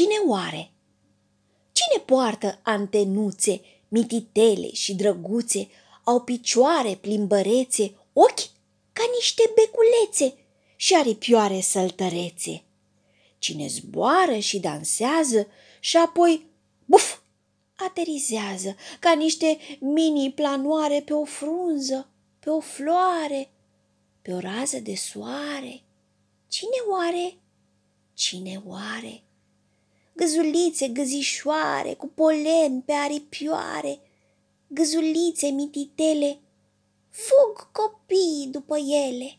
Cine oare? Cine poartă antenuțe, mititele și drăguțe, au picioare plimbărețe, ochi ca niște beculețe și aripioare săltărețe? Cine zboară și dansează și apoi, buf, aterizează ca niște mini-planoare pe o frunză, pe o floare, pe o rază de soare. Cine oare? Cine oare? Găzulițe găzișoare cu polen pe aripioare, găzulițe mititele, fug copii după ele.